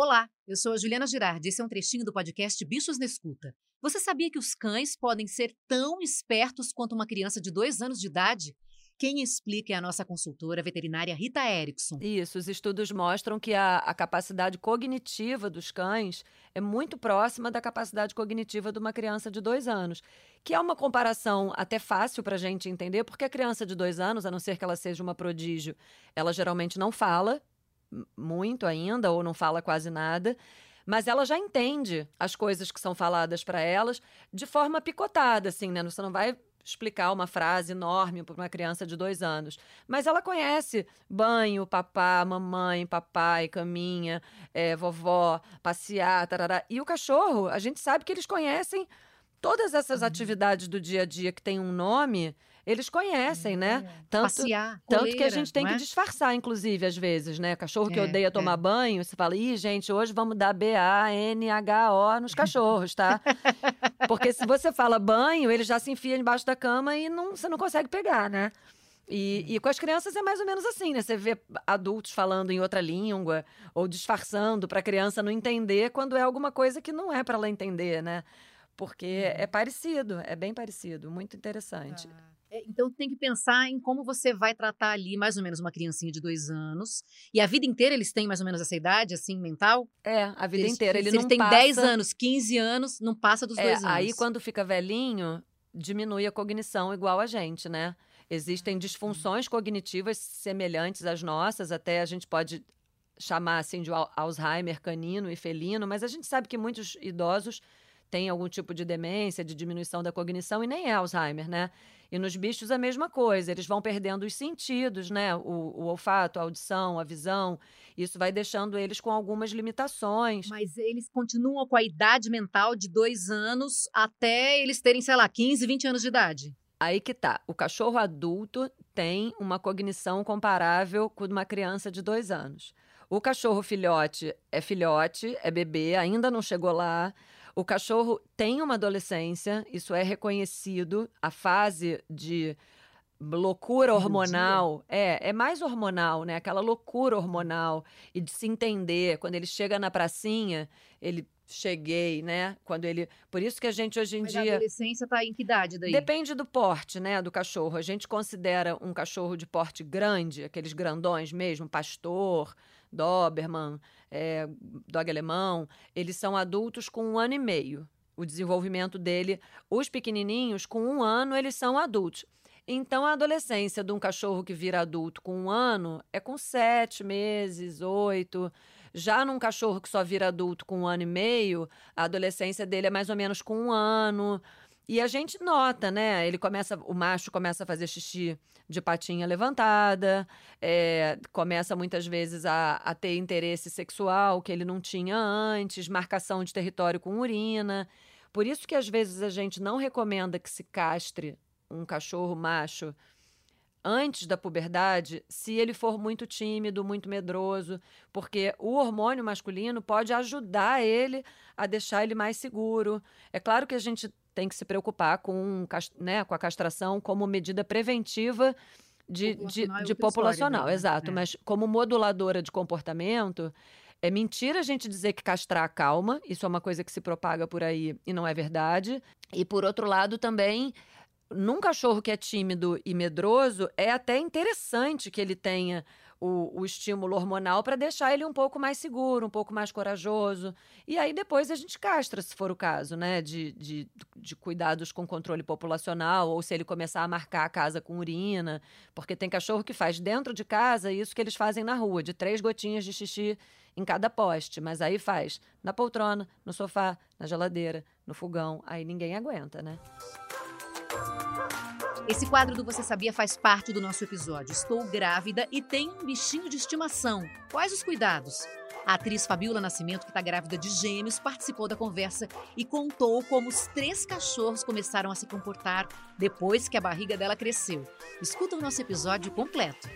Olá, eu sou a Juliana Girardi. Esse é um trechinho do podcast Bichos na Escuta. Você sabia que os cães podem ser tão espertos quanto uma criança de dois anos de idade? Quem explica é a nossa consultora veterinária Rita Erickson. Isso, os estudos mostram que a, a, capacidade cognitiva dos cães é muito próxima da capacidade cognitiva de uma criança de dois anos, que é uma comparação até fácil para a gente entender, porque a criança de dois anos, a não ser que ela seja uma prodígio, ela geralmente não fala muito ainda ou não fala quase nada mas ela já entende as coisas que são faladas para elas de forma picotada, assim, né? Você não vai explicar uma frase enorme para uma criança de dois anos. Mas ela conhece banho, papá, mamãe, papai, caminha, é, vovó, passear, tarará. E o cachorro, a gente sabe que eles conhecem todas essas uhum. atividades do dia a dia que tem um nome eles conhecem, né? É. Tanto, Passear, tanto que a gente tem que é? disfarçar, inclusive, às vezes, né? Cachorro que é, odeia tomar é. banho, você fala, ih, gente, hoje vamos dar B-A-N-H-O nos cachorros, tá? Porque se você fala banho, ele já se enfia embaixo da cama e não, você não consegue pegar, né? E, e, com as crianças é mais ou menos assim, né? Você vê adultos falando em outra língua ou disfarçando para a criança não entender quando é alguma coisa que não é para ela entender, né? Porque é uhum. parecido, é bem parecido, muito interessante. Ah. É, então tem que pensar em como você vai tratar ali mais ou menos uma criancinha de dois anos. E a vida inteira eles têm mais ou menos essa idade, assim, mental? É, a vida eles, inteira. Ele se não eles têm passa... 10 anos, 15 anos, não passa dos é, dois anos. Aí quando fica velhinho, diminui a cognição igual a gente, né? Existem ah, disfunções cognitivas semelhantes às nossas, até a gente pode chamar assim de Alzheimer canino e felino, mas a gente sabe que muitos idosos têm algum tipo de demência, de diminuição da cognição e nem é Alzheimer, né? E nos bichos a mesma coisa, eles vão perdendo os sentidos, né? O, o, olfato, a audição, a visão. Isso vai deixando eles com algumas limitações. Mas eles continuam com a idade mental de dois anos até eles terem, sei lá, 15, 20 anos de idade. Aí que tá. O cachorro adulto tem uma cognição comparável com uma criança de dois anos. O cachorro filhote é filhote, é bebê, ainda não chegou lá. O cachorro tem uma adolescência, isso é reconhecido. A fase de loucura hormonal é é mais hormonal, né? Aquela loucura hormonal e de se entender. Quando ele chega na pracinha, ele cheguei, né? Quando ele. Por isso que a gente hoje em Mas dia. A adolescência está em que idade daí? Depende do porte, né? Do cachorro. A gente considera um cachorro de porte grande, aqueles grandões mesmo, pastor, Doberman, é, dog alemão, eles são adultos com um ano e meio. O desenvolvimento dele, os pequenininhos, com um ano, eles são adultos. Então, a adolescência de um cachorro que vira adulto com um ano é com sete meses, oito. Já num cachorro que só vira adulto com um ano e meio, a adolescência dele é mais ou menos com um ano. E a gente nota, né? Ele começa, o macho começa a fazer xixi de patinha levantada, é, começa muitas vezes a, a, ter interesse sexual que ele não tinha antes, marcação de território com urina. Por isso que às vezes a gente não recomenda que se castre um cachorro macho antes da puberdade, se ele for muito tímido, muito medroso, porque o hormônio masculino pode ajudar ele a deixar ele mais seguro. É claro que a gente tem que se preocupar com, né, com a castração como medida preventiva de populacional, de, de populacional né? exato. É. Mas como moduladora de comportamento, é mentira a gente dizer que castrar calma, isso é uma coisa que se propaga por aí e não é verdade. E por outro lado, também num cachorro que é tímido e medroso, é até interessante que ele tenha o, o estímulo hormonal para deixar ele um pouco mais seguro, um pouco mais corajoso. E aí depois a gente castra, se for o caso, né? De, de, de cuidados com controle populacional, ou se ele começar a marcar a casa com urina. Porque tem cachorro que faz dentro de casa isso que eles fazem na rua, de três gotinhas de xixi em cada poste. Mas aí faz na poltrona, no sofá, na geladeira, no fogão. Aí ninguém aguenta, né? Esse quadro do Você Sabia faz parte do nosso episódio. Estou grávida e tenho um bichinho de estimação. Quais os cuidados? A atriz Fabiola Nascimento, que está grávida de gêmeos, participou da conversa e contou como os três cachorros começaram a se comportar depois que a barriga dela cresceu. Escuta o nosso episódio completo.